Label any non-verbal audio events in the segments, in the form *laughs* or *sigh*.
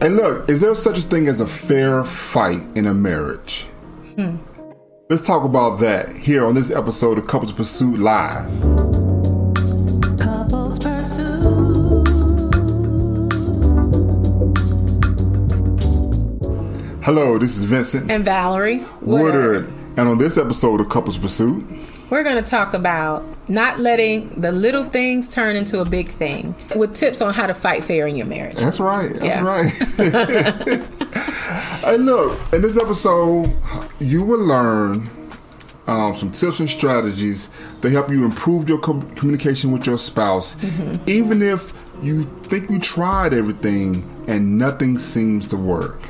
And look, is there such a thing as a fair fight in a marriage? Hmm. Let's talk about that here on this episode of Couples Pursuit Live. Couples Pursuit. Hello, this is Vincent and Valerie Woodard. Woodard. And on this episode of Couples Pursuit, we're going to talk about not letting the little things turn into a big thing with tips on how to fight fair in your marriage. That's right. That's yeah. right. *laughs* hey, look, in this episode, you will learn um, some tips and strategies to help you improve your co- communication with your spouse, mm-hmm. even if you think you tried everything and nothing seems to work.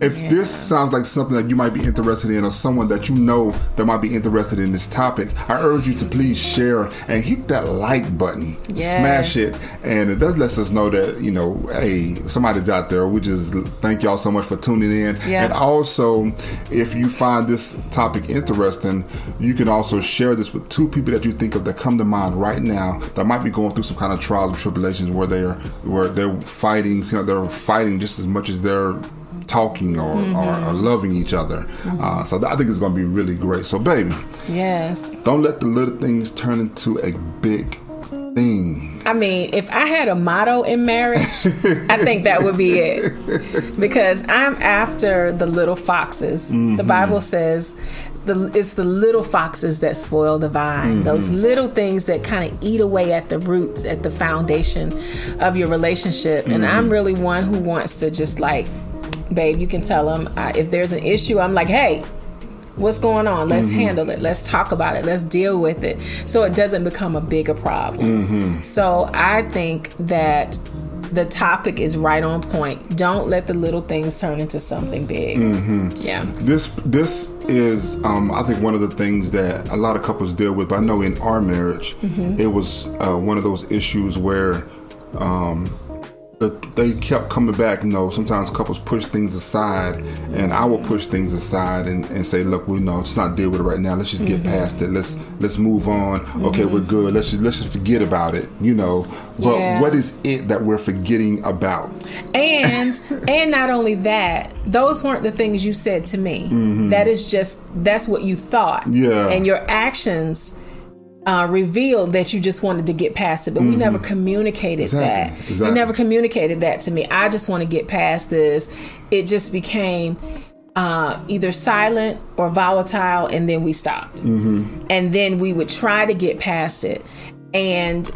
If yeah. this sounds like something that you might be interested in, or someone that you know that might be interested in this topic, I urge you to please share and hit that like button, yes. smash it, and it does let us know that you know, hey, somebody's out there. We just thank y'all so much for tuning in, yeah. and also if you find this topic interesting, you can also share this with two people that you think of that come to mind right now that might be going through some kind of trials and tribulations where they're where they're fighting, you know, they're fighting just as much as they're talking or, mm-hmm. or, or, loving each other. Mm-hmm. Uh, so I think it's going to be really great. So, baby, yes, don't let the little things turn into a big thing. I mean, if I had a motto in marriage, I think that would be it. Because I'm after the little foxes. Mm-hmm. The Bible says the, it's the little foxes that spoil the vine. Mm-hmm. Those little things that kind of eat away at the roots, at the foundation of your relationship. And I'm mm-hmm. really one who wants to just like babe, you can tell them I, if there's an issue, I'm like, hey, what's going on? Let's mm-hmm. handle it. Let's talk about it. Let's deal with it so it doesn't become a bigger problem. Mm-hmm. So I think that the topic is right on point. Don't let the little things turn into something big. Mm-hmm. Yeah. This this is um, I think one of the things that a lot of couples deal with. But I know in our marriage, mm-hmm. it was uh, one of those issues where. Um, they kept coming back. You know, sometimes couples push things aside, and I will push things aside and, and say, "Look, we know let's not deal with it right now. Let's just get mm-hmm. past it. Let's let's move on. Mm-hmm. Okay, we're good. Let's just let's just forget about it. You know, but yeah. what is it that we're forgetting about? And *laughs* and not only that, those weren't the things you said to me. Mm-hmm. That is just that's what you thought. Yeah, and your actions uh, revealed that you just wanted to get past it, but mm-hmm. we never communicated exactly. that. Exactly. You never communicated that to me. I just want to get past this. It just became uh, either silent or volatile, and then we stopped. Mm-hmm. And then we would try to get past it. And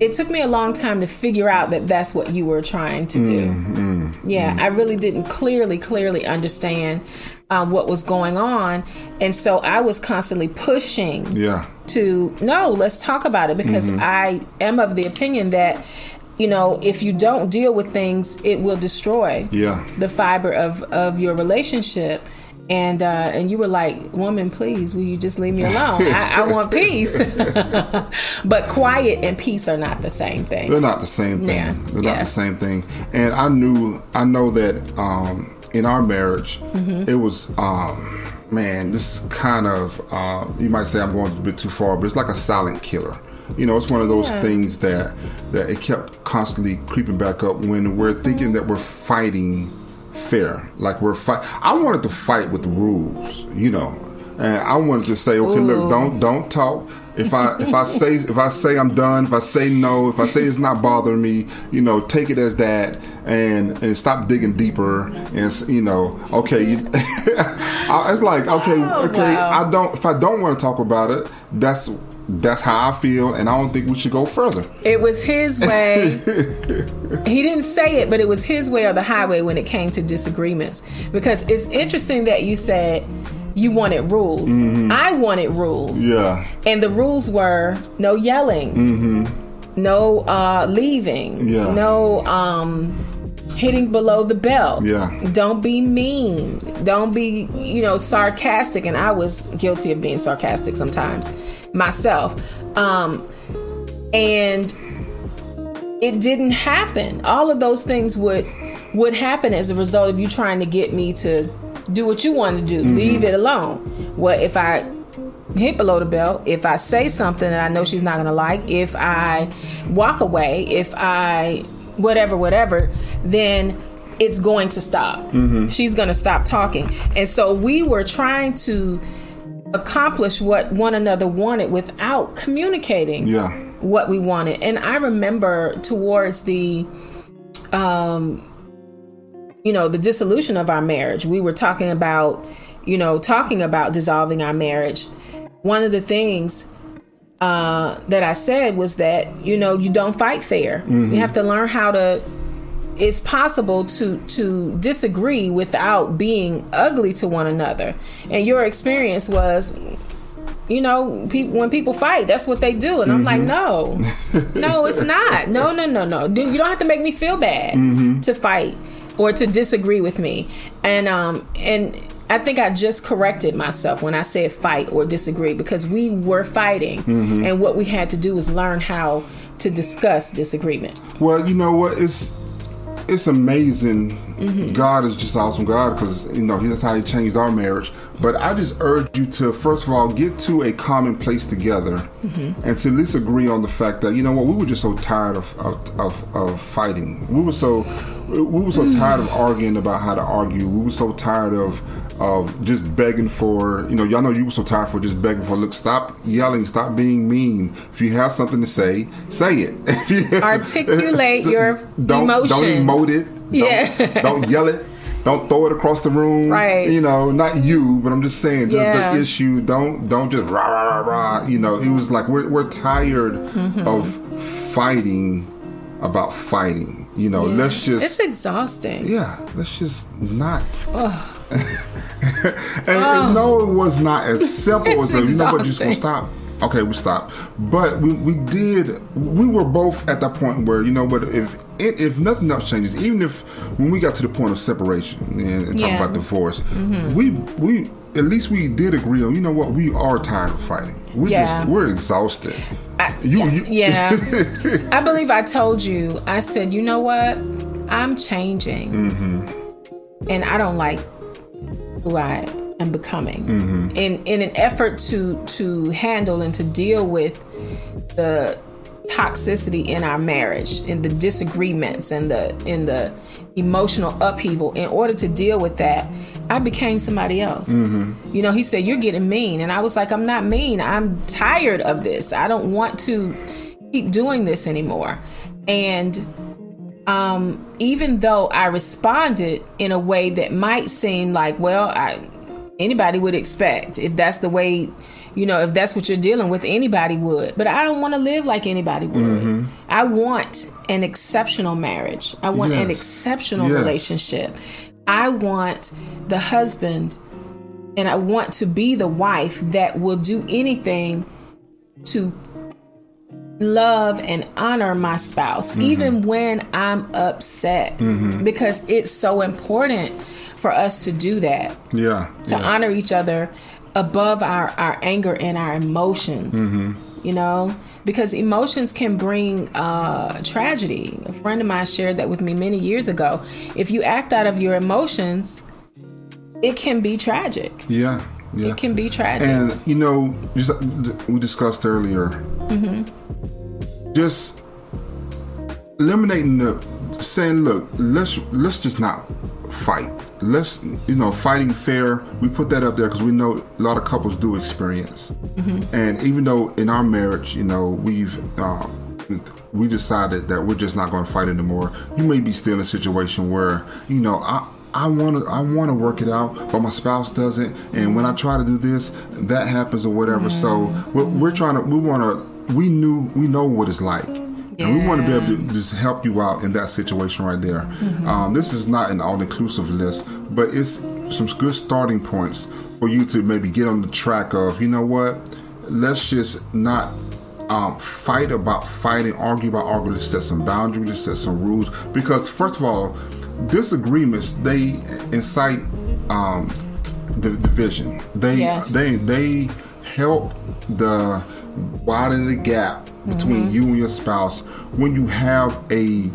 it took me a long time to figure out that that's what you were trying to do. Mm-hmm. Yeah, mm-hmm. I really didn't clearly, clearly understand um, what was going on, and so I was constantly pushing. Yeah. To no, let's talk about it because mm-hmm. I am of the opinion that you know if you don't deal with things, it will destroy. Yeah. The fiber of of your relationship and uh, and you were like, "Woman, please, will you just leave me alone? I, I want *laughs* peace." *laughs* but quiet and peace are not the same thing. They're not the same thing. Yeah. They're yeah. not the same thing. And I knew, I know that um, in our marriage, mm-hmm. it was. Um, man, this is kind of uh, you might say I'm going a bit too far, but it's like a silent killer. You know, it's one of those yeah. things that that it kept constantly creeping back up when we're thinking that we're fighting fair. Like we're fight. I wanted to fight with the rules, you know, and I wanted to say, okay, Ooh. look, don't don't talk. If I if I say if I say I'm done, if I say no, if I say it's not bothering me, you know, take it as that, and and stop digging deeper, and you know, okay, *laughs* it's like okay, oh, okay, wow. I don't if I don't want to talk about it, that's that's how I feel, and I don't think we should go further. It was his *laughs* way. he didn't say it, but it was his way or the highway when it came to disagreements. Because it's interesting that you said you wanted rules. Mm-hmm. I wanted rules. Yeah. And the rules were no yelling, mm-hmm. no uh, leaving, yeah. no. Um, hitting below the belt. Yeah. Don't be mean. Don't be, you know, sarcastic. And I was guilty of being sarcastic sometimes myself. Um, and it didn't happen. All of those things would would happen as a result of you trying to get me to do what you want to do. Mm-hmm. Leave it alone. Well, if I hit below the belt, if I say something that I know she's not going to like, if I walk away, if I whatever, whatever, then it's going to stop. Mm-hmm. She's going to stop talking. And so we were trying to accomplish what one another wanted without communicating Yeah. what we wanted. And I remember towards the um you know, the dissolution of our marriage, we were talking about, you know, talking about dissolving our marriage. One of the things uh that I said was that, you know, you don't fight fair. You mm-hmm. have to learn how to it's possible to to disagree without being ugly to one another. And your experience was you know, people when people fight, that's what they do, and I'm like, mm-hmm. no, *laughs* no, it's not. No, no, no, no. You don't have to make me feel bad mm-hmm. to fight or to disagree with me. And um and I think I just corrected myself when I said fight or disagree because we were fighting, and what we had to do was learn how to discuss disagreement. Well, you know what? It's it's amazing. Mm-hmm. God is just awesome. God, because you know that's how He changed our marriage. But I just urge you to first of all get to a common place together, Mm-hmm. and to at least agree on the fact that you know what we were just so tired of of, of, of fighting. We were so we were so tired of arguing about how to argue. We were so tired of of just begging for you know y'all know you were so tired for just begging for look stop yelling stop being mean if you have something to say say it *laughs* Articulate *laughs* your don't, emotion. Don't emote it. Don't, Yeah. *laughs* don't yell it. Don't throw it across the room. Right. You know, not you, but I'm just saying just Yeah. the issue. Don't don't just rah rah rah rah. You know, it was like we're we're tired Mm-hmm. of fighting about fighting. You know, let's just It's exhausting. yeah, let's just not. *laughs* and, and no, it was not as *laughs* simple as you know what, just gonna stop. Okay, we stopped, but we, we did. We were both at that point where you know what, if if nothing else changes, even if when we got to the point of separation and, and talking Yeah. about divorce, we we at least we did agree on. You know what, we are tired of fighting. We Yeah. just we're exhausted. I, You, you yeah. *laughs* I believe I told you, I said, you know what? I'm changing. Mm-hmm. And I don't like who I am becoming. Mm-hmm. In in an effort to to handle and to deal with the toxicity in our marriage and the disagreements and the in the emotional upheaval in order to deal with that i became somebody else. You know he said you're getting mean. And i was like i'm not mean. I'm tired of this. I don't want to keep doing this anymore. And um even though i responded in a way that might seem like well i anybody would expect if that's the way you know if that's what you're dealing with anybody would. But i don't want to live like anybody would. I want an exceptional marriage. I want an exceptional Yes. relationship. I want the husband and i want to be the wife that will do anything to love and honor my spouse mm-hmm. even when i'm upset mm-hmm. because it's so important for us to do that. Yeah, to yeah. honor each other above our, our anger and our emotions mm-hmm. you know? Because emotions can bring uh, tragedy. A friend of mine shared that with me many years ago. If you act out of your emotions it can be tragic. Yeah, yeah. it can be tragic And you know, just we discussed earlier, just eliminating the saying, look, let's let's just not fight. Let's you know, fighting fair. We put that up there because we know a lot of couples do experience. And even though in our marriage, you know, we've uh, we decided that we're just not going to fight anymore. You may be still in a situation where you know I. I want to I want to work it out, but my spouse doesn't. And when I try to do this, that happens or whatever. So we're, we're trying to we want to we knew we know what it's like, and we want to be able to just help you out in that situation right there. Um, this is not an all inclusive list, but it's some good starting points for you to maybe get on the track of you know what, let's just not um, fight about fighting, argue about arguing. Let's set some boundaries, let's set some rules. Because first of all, disagreements they incite um, the division. They Yes. they they help the widen the gap between Mm-hmm. you and your spouse when you have a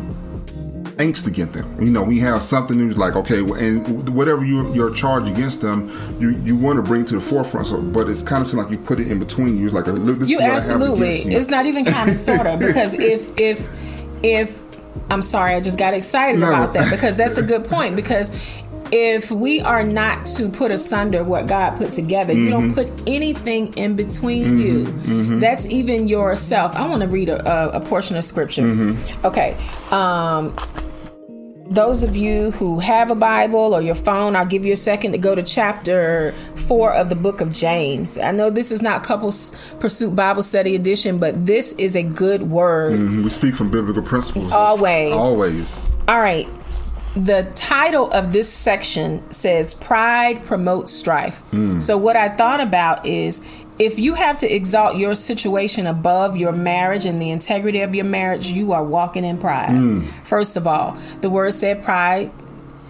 angst against them. You know, we have something who's like, okay, and whatever you, your charge against them, you, you want to bring to the forefront. So, but it's kind of like you put it in between you. It's like, look, this you is what I have absolutely it's not even kind of sort of because *laughs* if if if I'm sorry, I just got excited No. about that because that's a good *laughs* point. Because if we are not to put asunder what God put together, you don't mm-hmm. put anything in between you. Mm-hmm. Mm-hmm. That's even yourself. I want to read a, a, a portion of scripture. Okay. Um, those of you who have a Bible or your phone, I'll give you a second to go to chapter four of the book of James. I know this is not Couples Pursuit Bible Study Edition, but this is a good word. Mhm, We speak from biblical principles. Always. Always. All right. The title of this section says Pride Promotes Strife. So, what I thought about is if you have to exalt your situation above your marriage and the integrity of your marriage, you are walking in pride. Mm. First of all, the word said pride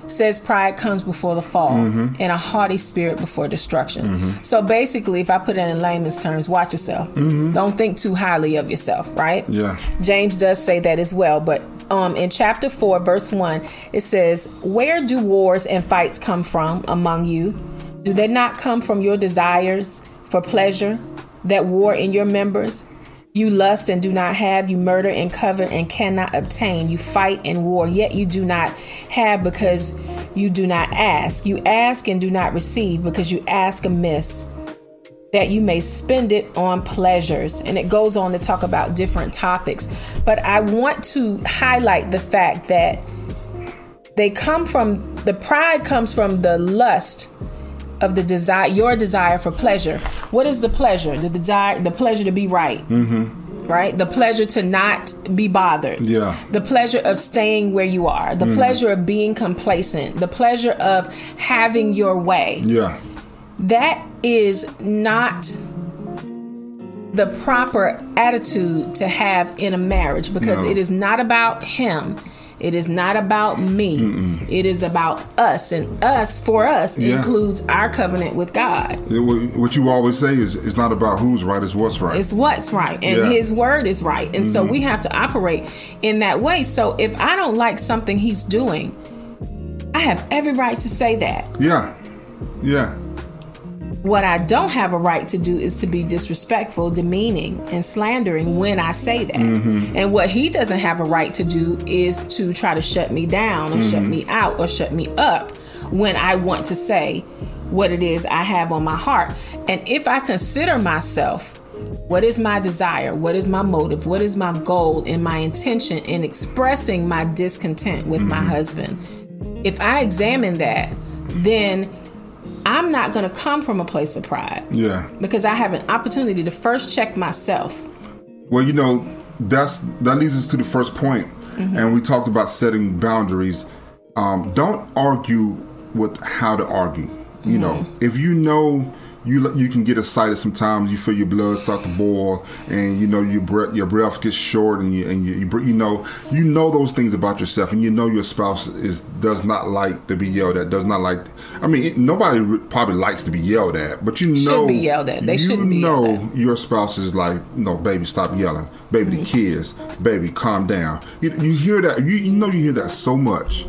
says pride comes before the fall mm-hmm. and a haughty spirit before destruction. Mm-hmm. So basically, if I put it in layman's terms, watch yourself. Mm-hmm. Don't think too highly of yourself, right? Yeah. James does say that as well. But um, in chapter 4, verse 1, it says, Where do wars and fights come from among you? Do they not come from your desires for pleasure that war in your members? You lust and do not have, you murder and covet and cannot obtain. You fight and war, yet you do not have because you do not ask. You ask and do not receive because you ask amiss that you may spend it on pleasures. And it goes on to talk about different topics. But I want to highlight the fact that they come from the pride comes from the lust of the desire your desire for pleasure. What is the pleasure? The desire the pleasure to be right. Mm-hmm. Right? The pleasure to not be bothered. Yeah. The pleasure of staying where you are. The pleasure of being complacent. The pleasure of having your way Yeah. that is not the proper attitude to have in a marriage because No. it is not about him. It is not about me. It is about us. And us, for us, Yeah. includes our covenant with God. It- what you always say is it's not about who's right, it's what's right. It's what's right, and Yeah. His word is right, and so we mm-hmm. have to operate in that way. So if I don't like something He's doing, I have every right to say that. yeah. Yeah. What I don't have a right to do is to be disrespectful, demeaning, and slandering when I say that. Mm-hmm. And what he doesn't have a right to do is to try to shut me down or shut mm-hmm. me out or shut me up when I want to say what it is I have on my heart. And if I consider myself, what is my desire? What is my motive? What is my goal and my intention in expressing my discontent with my mm-hmm. husband? If I examine that, then I'm not going to come from a place of pride Yeah. because I have an opportunity to first check myself. Well, you know, that's that leads us to the first point. and we talked about setting boundaries. Um, don't argue with how to argue. You know, if you know you you can get excited sometimes, you feel your blood start to boil, and you know your breath your breath gets short, and you and you you, you know you know those things about yourself, and you know your spouse is does not like to be yelled at, does not like. I mean, nobody probably likes to be yelled at, but you know Shouldn't be yelled at. They you shouldn't be know your spouse is like, no, baby, stop yelling. Baby, the mm-hmm. kids, baby, calm down. You, you hear that? You, you know you hear that so much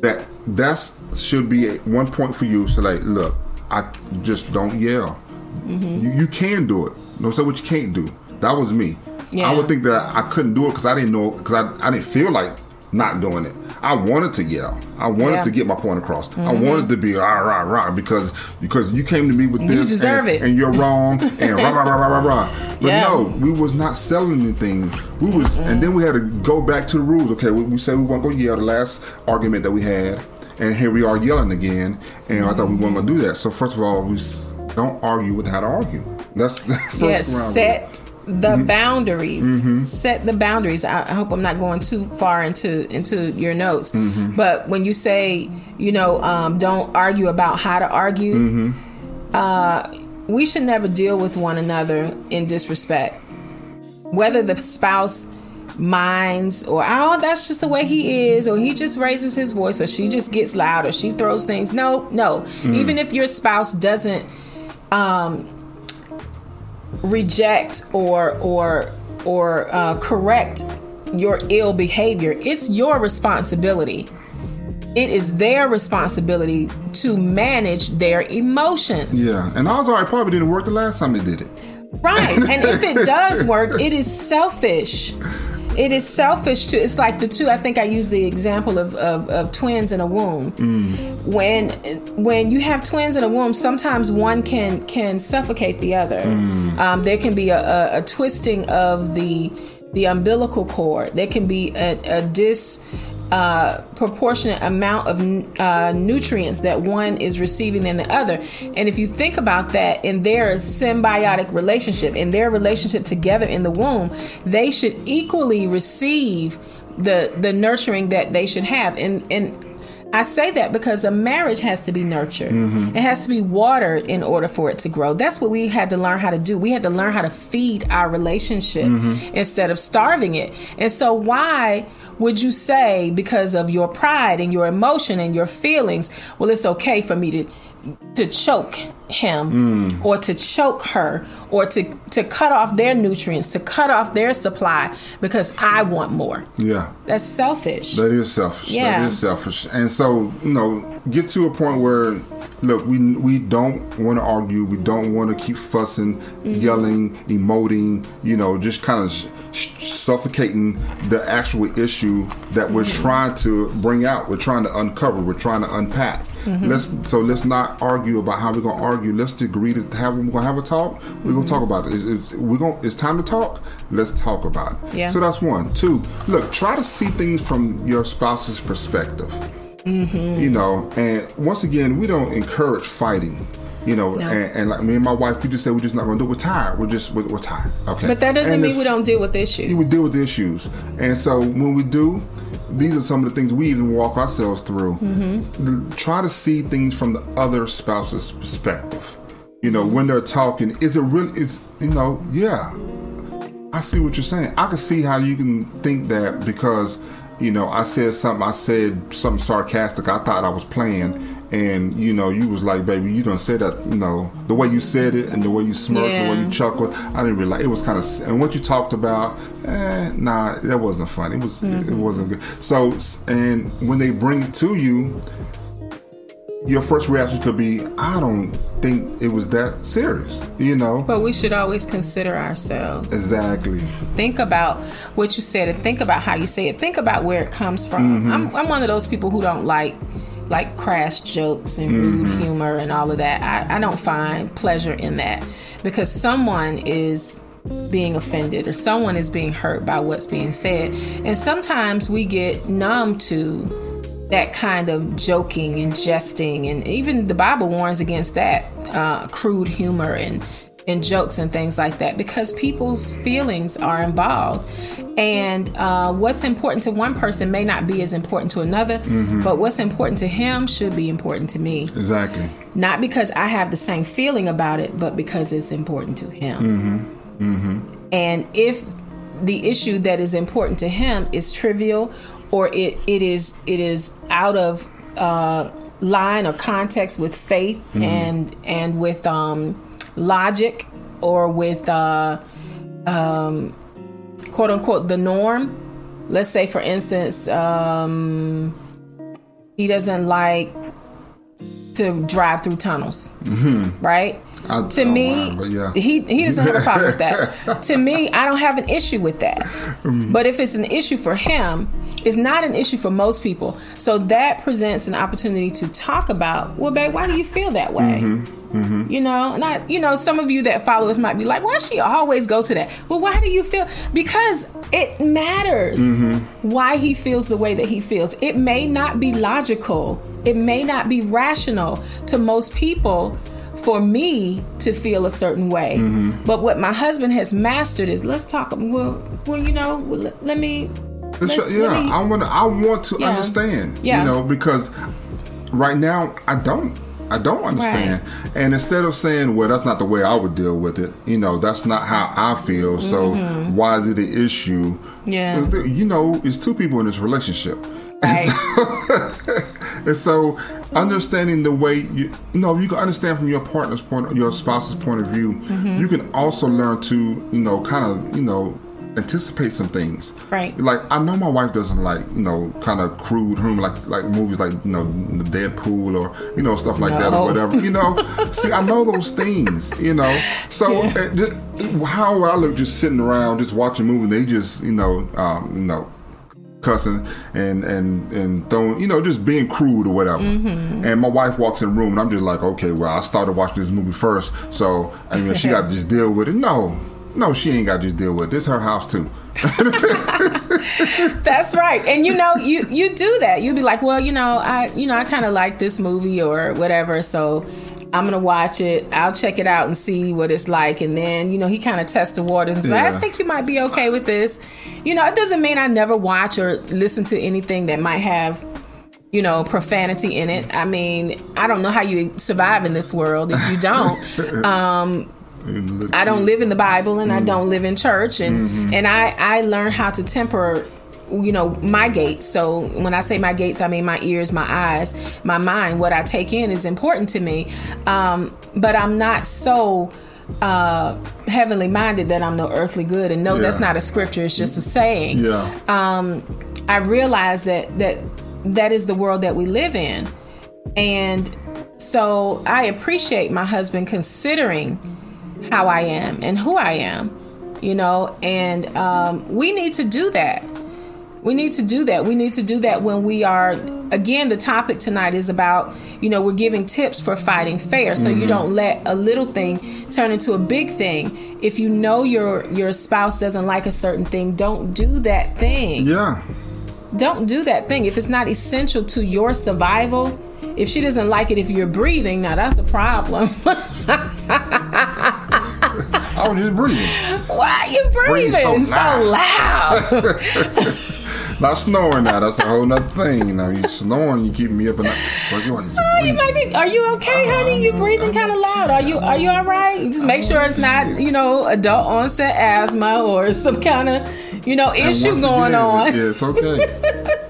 that that's should be a, one point for you. So like, look, I just don't yell. Mm-hmm. You, you can do it. Don't say what you can't do. That was me. Yeah. I would think that I, I couldn't do it because I didn't know because I, I didn't feel like not doing it. I wanted to yell. I wanted Yeah. Mm-hmm. to get my point across. I wanted to be rah rah rah because because you came to me with You this deserve and, and you're wrong and *laughs* rah rah rah rah rah rah. But Yeah. no, we was not selling anything. We was, and then we had to go back to the rules. Okay, we, we said we weren't going to yell. The last argument that we had, and here we are yelling again. And I thought we weren't going to do that. So first of all, we don't argue with how to argue. That's *laughs* first Yes, round. set the Mm-hmm. boundaries. Set the boundaries. I, I hope I'm not going too far into into your notes. Mm-hmm. But when you say, you know, um, don't argue about how to argue, Mm-hmm. uh, we should never deal with one another in disrespect. Whether the spouse minds or oh that's just the way he is or he just raises his voice or she just gets loud or she throws things no no even if your spouse doesn't um reject or or or uh, correct your ill behavior it's your responsibility it is their responsibility to manage their emotions Yeah, and are it probably didn't work the last time they did it. Right. And if it *laughs* does work, it is selfish. It is selfish to it's like the two i think i use the example of, of, of twins in a womb mm. when when you have twins in a womb sometimes one can can suffocate the other mm. um, there can be a, a, a, twisting of the the umbilical cord there can be a, a dis uh, proportionate amount of uh, nutrients that one is receiving than the other. And if you think about that in their symbiotic relationship, in their relationship together in the womb, they should equally receive the the nurturing that they should have. And and I say that because a marriage has to be nurtured. Mm-hmm. It has to be watered in order for it to grow. That's what we had to learn how to do. We had to learn how to feed our relationship mm-hmm. instead of starving it. And so why would you say because of your pride and your emotion and your feelings, well it's okay for me to to choke him mm. or to choke her or to to cut off their nutrients to cut off their supply because I want more. Yeah. That's selfish. That is selfish. Yeah. That is selfish. And so, you know, get to a point where look, we we don't want to argue. We don't want to keep fussing, mm-hmm. yelling, emoting. You know, just kind of sh- suffocating the actual issue that we're mm-hmm. trying to bring out. We're trying to uncover. We're trying to unpack. Mm-hmm. Let's so let's not argue about how we're gonna argue. Let's agree to have we're gonna have a talk. We're mm-hmm. gonna talk about it. It's, it's, we're gonna it's time to talk. Let's talk about it. Yeah. So that's one. Two. Look, try to see things from your spouse's perspective. Mm-hmm. You know, and once again, we don't encourage fighting. You know, no. and, and, like me and my wife, we just say we're just not going to do it. We're tired. We're just we're, we're tired. Okay, but that doesn't and mean we don't deal with issues. We deal with issues, and so when we do, these are some of the things we even walk ourselves through. Mm-hmm. Try to see things from the other spouse's perspective. You know, when they're talking, is it really? It's you know, yeah. I see what you're saying. I can see how you can think that because you know, I said something, I said something sarcastic. I thought I was playing. And, you know, you was like, baby, you don't say that, you know, the way you said it and the way you smirked, yeah. the way you chuckled. I didn't realize it was kind of, and what you talked about, eh, nah, that wasn't funny. It was, mm-hmm. it wasn't good. So, and when they bring it to you, your first reaction could be, I don't think it was that serious, you know? But we should always consider ourselves. Exactly. Think about what you said and think about how you say it. Think about where it comes from. Mm-hmm. I'm, I'm one of those people who don't like like crass jokes and rude mm-hmm. humor and all of that. I, I don't find pleasure in that because someone is being offended or someone is being hurt by what's being said. And sometimes we get numb to that kind of joking and jesting and even the bible warns against that uh, crude humor and and jokes and things like that because people's feelings are involved and uh, what's important to one person may not be as important to another mm-hmm. but what's important to him should be important to me exactly not because i have the same feeling about it but because it's important to him mm-hmm. Mm-hmm. and if the issue that is important to him is trivial or it, it is it is out of uh, line or context with faith mm-hmm. and and with um, logic or with uh, um, quote unquote the norm. Let's say, for instance, um, he doesn't like to drive through tunnels, mm-hmm. right? I, to me, mind, yeah. he he doesn't have a problem with that. *laughs* to me, I don't have an issue with that. Mm-hmm. But if it's an issue for him, it's not an issue for most people. So that presents an opportunity to talk about. Well, babe, why do you feel that way? Mm-hmm. Mm-hmm. You know, and I, you know, some of you that follow us might be like, why she always go to that? Well, why do you feel? Because it matters mm-hmm. why he feels the way that he feels. It may not be logical, it may not be rational to most people for me to feel a certain way. Mm-hmm. But what my husband has mastered is let's talk. Well, well, you know, let, let me. Let's, yeah, let me, I want. I want to yeah. understand. Yeah. You know, because right now I don't. I don't understand. Right. And instead of saying, well, that's not the way I would deal with it, you know, that's not how I feel. So mm-hmm. why is it an issue? Yeah. You know, it's two people in this relationship. Right. *laughs* and so understanding the way you, you know, if you can understand from your partner's point, your spouse's point of view, mm-hmm. you can also learn to, you know, kind of, you know, anticipate some things. Right. Like I know my wife doesn't like you know kind of crude humor like like movies like you know Deadpool or you know stuff like that or whatever. You know, *laughs* see I know those things. You know, so Yeah. just, how would I look just sitting around just watching a movie? They just you know um, you know cussing and and and throwing you know just being crude or whatever Mm-hmm. and my wife walks in the room and i'm just like okay well i started watching this movie first so i mean she got to just deal with it no no she ain't got to just deal with it this her house too *laughs* That's right. And you know, you you do that. You'd be like, well, you know, I you know, I kind of like this movie or whatever, so I'm gonna watch it. I'll check it out and see what it's like. And then, you know, he kind of tests the waters and Yeah. I think you might be okay with this. You know, it doesn't mean I never watch or listen to anything that might have you know, profanity in it. I mean, I don't know how you survive in this world if you don't. *laughs* um, I don't live in the Bible and I don't live in church and and I I learn how to temper you know my gates. So when i say my gates i mean my ears my eyes my mind. What i take in is important to me. Um, but i'm not so uh, heavenly minded that i'm no earthly good. And no that's not a scripture. It's just a saying. Yeah. Um, I realize that that that is the world that we live in, and so I appreciate my husband considering how I am and who I am, you know, and um, we need to do that. We need to do that. We need to do that when we are again the topic tonight is about, you know, we're giving tips for fighting fair so you don't let a little thing turn into a big thing. If you know your your spouse doesn't like a certain thing, don't do that thing yeah don't do that thing if it's not essential to your survival if she doesn't like it if you're breathing now that's a problem *laughs* i was just breathing. Why are you breathing? So so loud, *laughs* not snoring now. That's a whole nother thing. Now you snoring you keep me up and well, you, Oh, you are you okay uh-huh. honey? You breathing kind of loud. Are you are you all right? Just make sure it's not you know adult onset asthma or some kind of you know issue once going again, on. Yeah, it's okay. *laughs*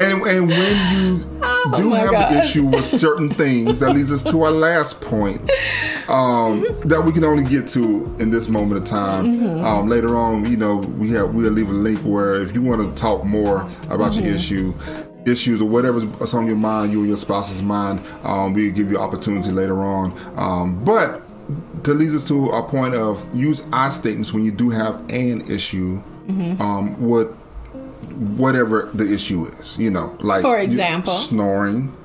and, and when you do Oh my have God. an issue with certain things, that leads us to our last point um, that we can only get to in this moment of time. Mm-hmm. Um, later on, you know, we have we'll leave a link where if you want to talk more about Mm-hmm. your issue. Issues or whatever's on your mind, you or your spouse's mind, um, we'll give you opportunity later on. Um, but to lead us to a point of use I statements when you do have an issue Mm-hmm. um, with whatever the issue is. You know, like For you- example? snoring.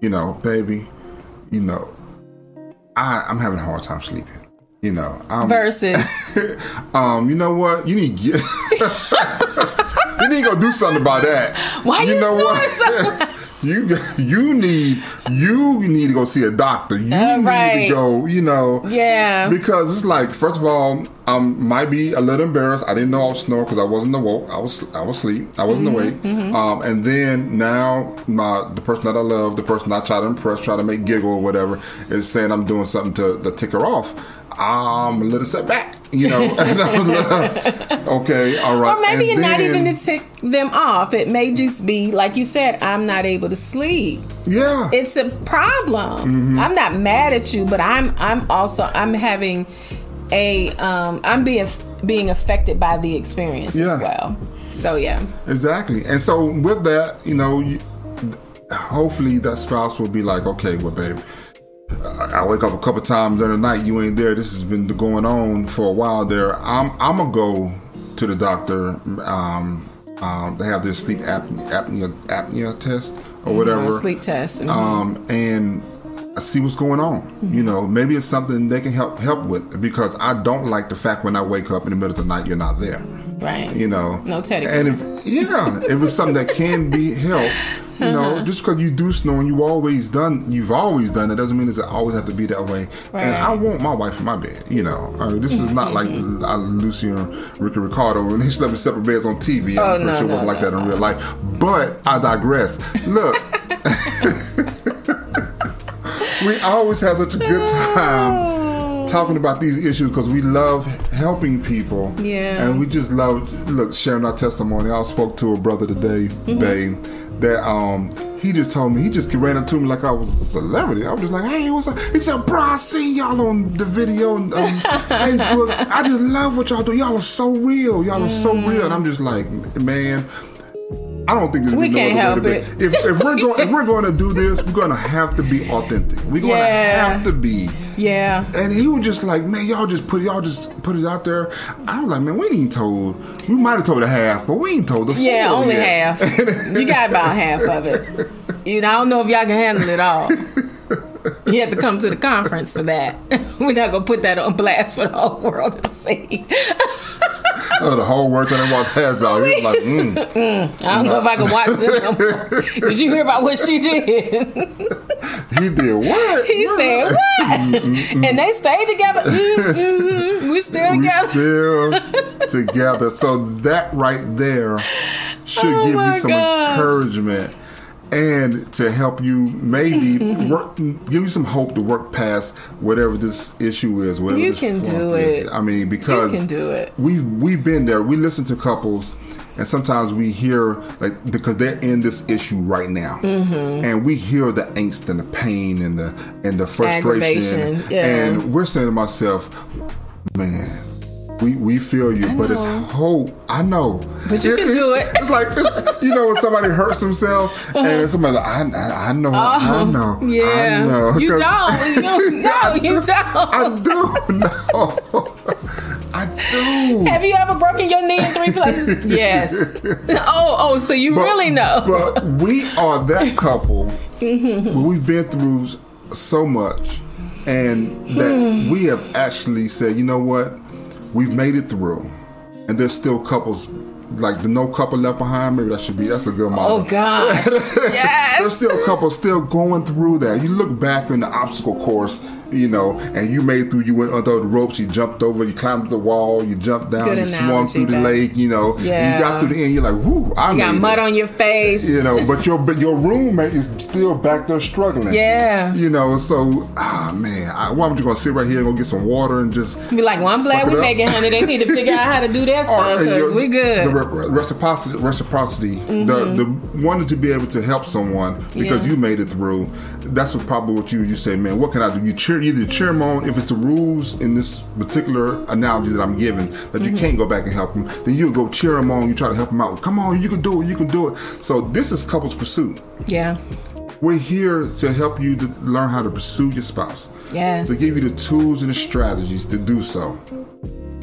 You know, baby. You know, I I'm having a hard time sleeping. You know, I'm, versus *laughs* um, you know what? You need to get. *laughs* you need to go do something about that. Why you know snoring what? *laughs* you *laughs* you need you need to go see a doctor. You Uh, need to go. You know. yeah Because it's like, first of all, um, might be a little embarrassed. I didn't know I was snoring because I wasn't awoke. I was I was asleep. I wasn't Mm-hmm, awake. Um, and then now my the person that I love, the person I try to impress, try to make giggle or whatever, is saying I'm doing something to, to tick her off. I'm a little set back, you know. *laughs* And I'm a little- okay, all right. Or maybe And it's not then- even to tick them off. It may just be, like you said, I'm not able to sleep. yeah. It's a problem. Mm-hmm. I'm not mad at you, but I'm I'm also I'm having a um I'm being being affected by the experience Yeah. as well. So yeah. Exactly. And so with that, you know, you, hopefully that spouse will be like, okay, well, babe, I I wake up a couple times during the night. You ain't there. This has been going on for a while. There, I'm. I'm gonna go to the doctor. Um, um, they have this sleep apnea, apnea, apnea test or whatever. Uh, sleep test. Mhm. Um, and see what's going on. You know, maybe it's something they can help help with because I don't like the fact when I wake up in the middle of the night you're not there right. you know. No Teddy And if yeah, if it's something that can be helped, you know, Uh-huh. just because you do snow and you always done, you've always done it doesn't mean it's always have to be that way. And I want my wife in my bed, you know. I mean, this is not like Mm-hmm. uh, Lucy and Ricky Ricardo when they slept in separate beds on TV. Oh, I'm no, sure it wasn't like no, that in real life. But I digress. Look. *laughs* *laughs* we always have such a good time talking about these issues because we love helping people. Yeah. And we just love look sharing our testimony. I spoke to a brother today, babe, that um he just told me he just ran up to me like I was a celebrity. I was just like, "Hey, what's up?" He said, "Bro, I seen y'all on the video on um, *laughs* Facebook. I just love what y'all do. Y'all are so real. Y'all are so real." And I'm just like, "Man." I don't think there's We no can't help to be. If, if we're *laughs* going, if we're going to do this, we're going to have to be authentic. We're going to have to be. Yeah. And he was just like, man, y'all just put y'all just put it out there. I was like, man, we ain't told. We might have told a half, but we ain't told the full. Yeah, only yet. half. You got about half of it. *laughs* You know, I don't know if y'all can handle it all. You have to come to the conference for that. *laughs* We're not gonna put that on blast for the whole world to see. Oh, the whole trying to walk past out. He was like, *laughs* mm. Mm, I don't know if I can watch this. Did you hear about what she did? he did what? He said what? And they stayed together. *laughs* Mm-hmm. We still we together. still *laughs* together. So that right there should Oh give you some gosh. encouragement and to help you maybe *laughs* work, give you some hope to work past whatever this issue is. Whatever You can do is. it. I mean, because can do it. We've we've been there. We listen to couples. And sometimes we hear like because they're in this issue right now, Mm-hmm. and we hear the angst and the pain and the and the frustration, yeah. and we're saying to myself, man, we we feel you, but it's hope. I know, But you can do it. It's like it's, you know when somebody hurts themselves, and then somebody like, I, I I know, I know, Uh-huh. Yeah. I know. You *laughs* don't. You, *laughs* no, you don't. I do know. *laughs* I do. Have you ever broken your knee in three places? yes. Oh, oh, so you really know. But we are that couple Mm-hmm. we've been through so much, and that we have actually said, you know what, we've made it through, and there's still couples. Like the no couple left behind, maybe that should be that's a good model. oh gosh. *laughs* There's Yes. still couples still going through that. You look back in the obstacle course, you know, and you made through. You went under the ropes. You jumped over. You climbed the wall. You jumped down. Good you swam through the lake. You know, and you got through the end. You're like, whoo! I You got mud it. on your face. You know, but your but your roommate is still back there struggling. Yeah. You know, so ah man, I, why would you gonna sit right here and go get some water and just Be like, well, I'm glad we up. making honey. They need to figure out how to do that *laughs* stuff because we good. The re- reciprocity, reciprocity, Mm-hmm. the the wanting to be able to help someone because Yeah. you made it through. That's what probably what you you say, man. What can I do? You cheer either cheer them on if it's the rules in this particular analogy that I'm giving that Mm-hmm. you can't go back and help them. Then you go cheer them on. You try to help them out. Come on, you can do it. You can do it. So this is couples pursuit. yeah. We're here to help you to learn how to pursue your spouse. Yes. To give you the tools and the strategies to do so.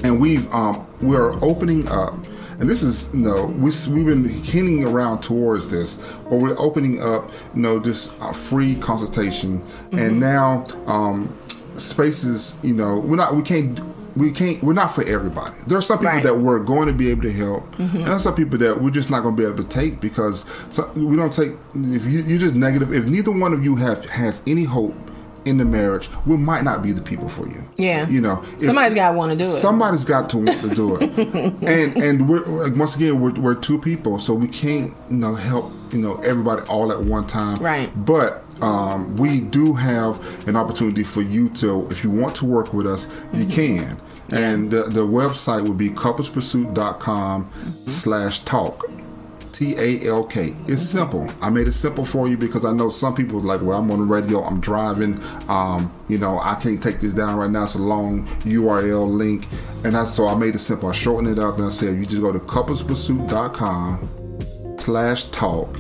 And we've um we're opening up and this is you know we, we've been hinting around towards this but we're opening up you know this uh, free consultation. And now um spaces you know we're not we can't we can't we're not for everybody. There are some people Right. that we're going to be able to help. And there are some people that we're just not going to be able to take because so, we don't take if you, you're just negative if neither one of you have has any hope in the marriage we might not be the people for you Yeah. you know Somebody's got to want to do it. Somebody's got to want to do it, *laughs* and and we're once again we're, we're two people, so we can't you know help you know everybody all at one time. Right. But um, we do have an opportunity for you to, if you want to work with us, you can. And the, the website would be couplespursuit.com slash talk. T A L K. It's simple. I made it simple for you because I know some people are like, well, I'm on the radio, I'm driving, um, you know, I can't take this down right now. It's a long URL link. And I, so I made it simple. I shortened it up and I said, you just go to couplespursuit.com slash talk.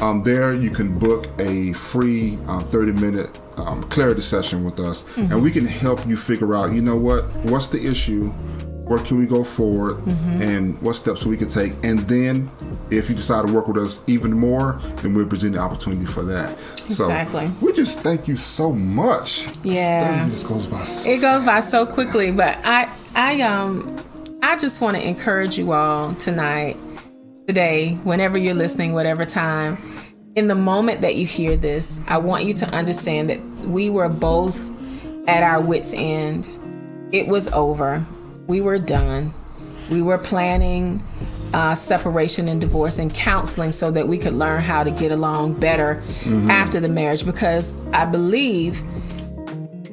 Um, there you can book a free um, 30 minute um, clarity session with us and we can help you figure out, you know what, what's the issue? Where can we go forward and what steps we can take? And then if you decide to work with us even more, then we'll present the opportunity for that. Exactly. So we just thank you so much. Yeah. Goes by so it goes by so quickly but i i um i just want to encourage you all tonight today whenever you're listening whatever time in the moment that you hear this i want you to understand that we were both at our wits end it was over we were done. We were planning uh, separation and divorce and counseling so that we could learn how to get along better after the marriage because i believe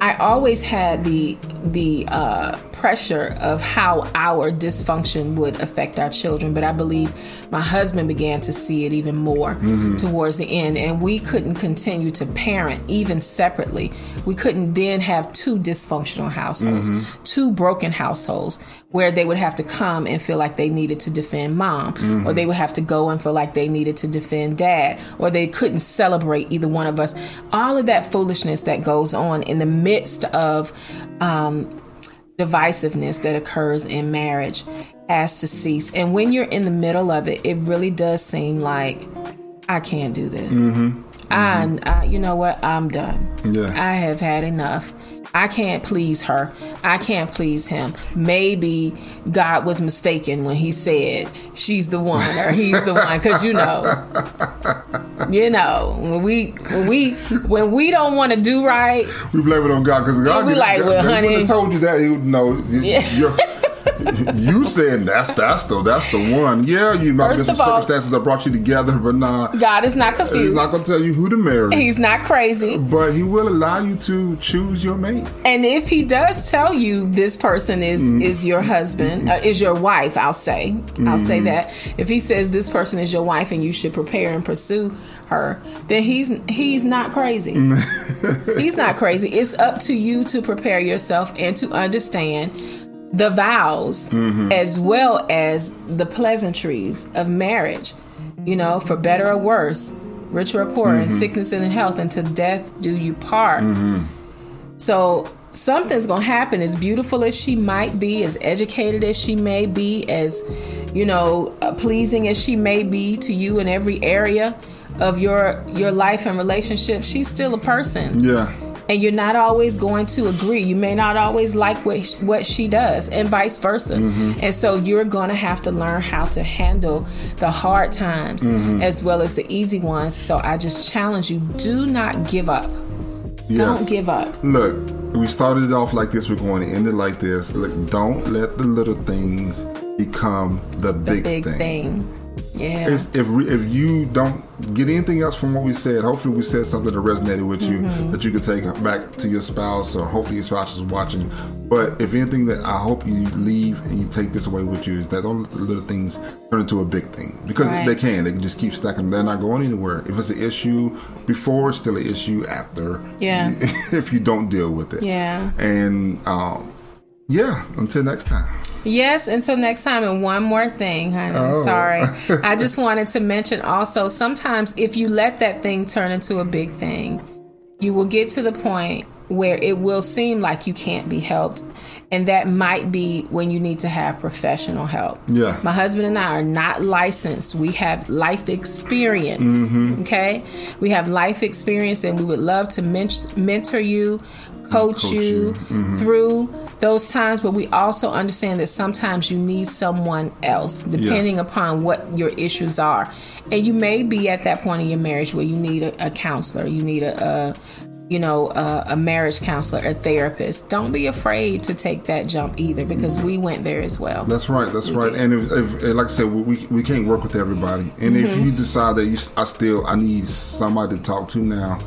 I always had the the uh, pressure of how our dysfunction would affect our children. But I believe my husband began to see it even more mm-hmm. towards the end. And we couldn't continue to parent even separately. We couldn't then have two dysfunctional households, mm-hmm. two broken households where they would have to come and feel like they needed to defend mom, mm-hmm. or they would have to go and feel like they needed to defend dad, or they couldn't celebrate either one of us. All of that foolishness that goes on in the midst of um, divisiveness that occurs in marriage has to cease. And when you're in the middle of it, it really does seem like I can't do this. Mm-hmm. Mm-hmm. I, I, you know what? I'm done. Yeah. I have had enough. I can't please her. I can't please him. Maybe God was mistaken when he said she's the one or he's the one cuz you know. You know, when we when we when we don't want to do right, we blame it on God cuz God we like, well, honey, If I told you that you know. Yeah. *laughs* you said that's that's the that's the one. Yeah, you might have some circumstances that brought you together, but nah. God is not confused. He's not gonna tell you who to marry. He's not crazy. But he will allow you to choose your mate. And if he does tell you this person is mm. is your husband, uh, is your wife, I'll say. I'll mm. say mm-hmm. that. If he says this person is your wife and you should prepare and pursue her, then he's he's not crazy. *laughs* he's not crazy. It's up to you to prepare yourself and to understand the vows mm-hmm. as well as the pleasantries of marriage, you know, for better or worse, rich or poor, mm-hmm. in sickness and in health, until death do you part. Mm-hmm. So something's gonna happen. As beautiful as she might be, as educated as she may be, as you know, uh, pleasing as she may be to you in every area of your your life and relationship, she's still a person. Yeah and you're not always going to agree. You may not always like what what she does, and vice versa. Mm-hmm. And so you're going to have to learn how to handle the hard times mm-hmm. as well as the easy ones. So I just challenge you: do not give up. Yes. Don't give up. Look, we started it off like this. We're going to end it like this. Look, don't let the little things become the, the big, big thing. thing. Yeah. It's, if if you don't get anything else from what we said, hopefully we said something that resonated with you mm-hmm. that you could take back to your spouse, or hopefully your spouse is watching. But if anything that I hope you leave and you take this away with you is that don't let the little things turn into a big thing because right. they can. They can just keep stacking. They're not going anywhere. If it's an issue before, it's still an issue after. Yeah. *laughs* if you don't deal with it. Yeah. And um, yeah. Until next time. Yes, until next time. And one more thing, honey. Oh. Sorry. *laughs* I just wanted to mention also sometimes if you let that thing turn into a big thing, you will get to the point where it will seem like you can't be helped. And that might be when you need to have professional help. Yeah. My husband and I are not licensed. We have life experience. Mm-hmm. Okay. We have life experience and we would love to men- mentor you, coach, coach you, you. Mm-hmm. through those times, but we also understand that sometimes you need someone else, depending yes. upon what your issues are. And you may be at that point in your marriage where you need a, a counselor, you need a, a you know, a, a, marriage counselor, a therapist. Don't be afraid to take that jump either, because we went there as well. That's right. That's we right. Did. And if, if, like I said, we, we can't work with everybody. And mm-hmm. if you decide that you, I still, I need somebody to talk to now,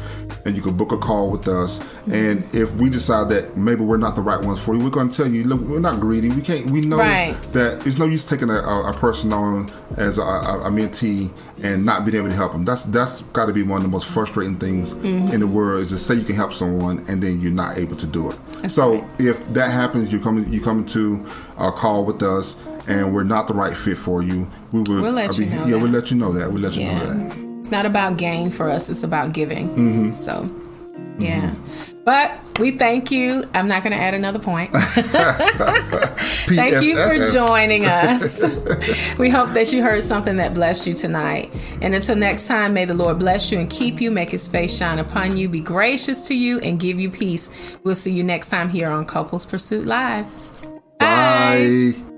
and you can book a call with us. Mm-hmm. And if we decide that maybe we're not the right ones for you, we're going to tell you, look, we're not greedy. We can't. We know right. that it's no use taking a, a, a person on as a, a, mentee and not being able to help them. That's that's got to be one of the most frustrating things mm-hmm. in the world. Is to say you can help someone and then you're not able to do it. That's so right. if that happens, you come you come to a call with us and we're not the right fit for you, we will. We'll let be, you know. Yeah, that. we'll let you know that. We'll let you yeah. know that It's not about gain for us, it's about giving. Mm-hmm. So, yeah. Mm-hmm. But we thank you. I'm not going to add another point. *laughs* thank you for joining us. we hope that you heard something that blessed you tonight. And until next time, may the Lord bless you and keep you, make his face shine upon you, be gracious to you, and give you peace. We'll see you next time here on Couples Pursuit Live. Bye. Bye.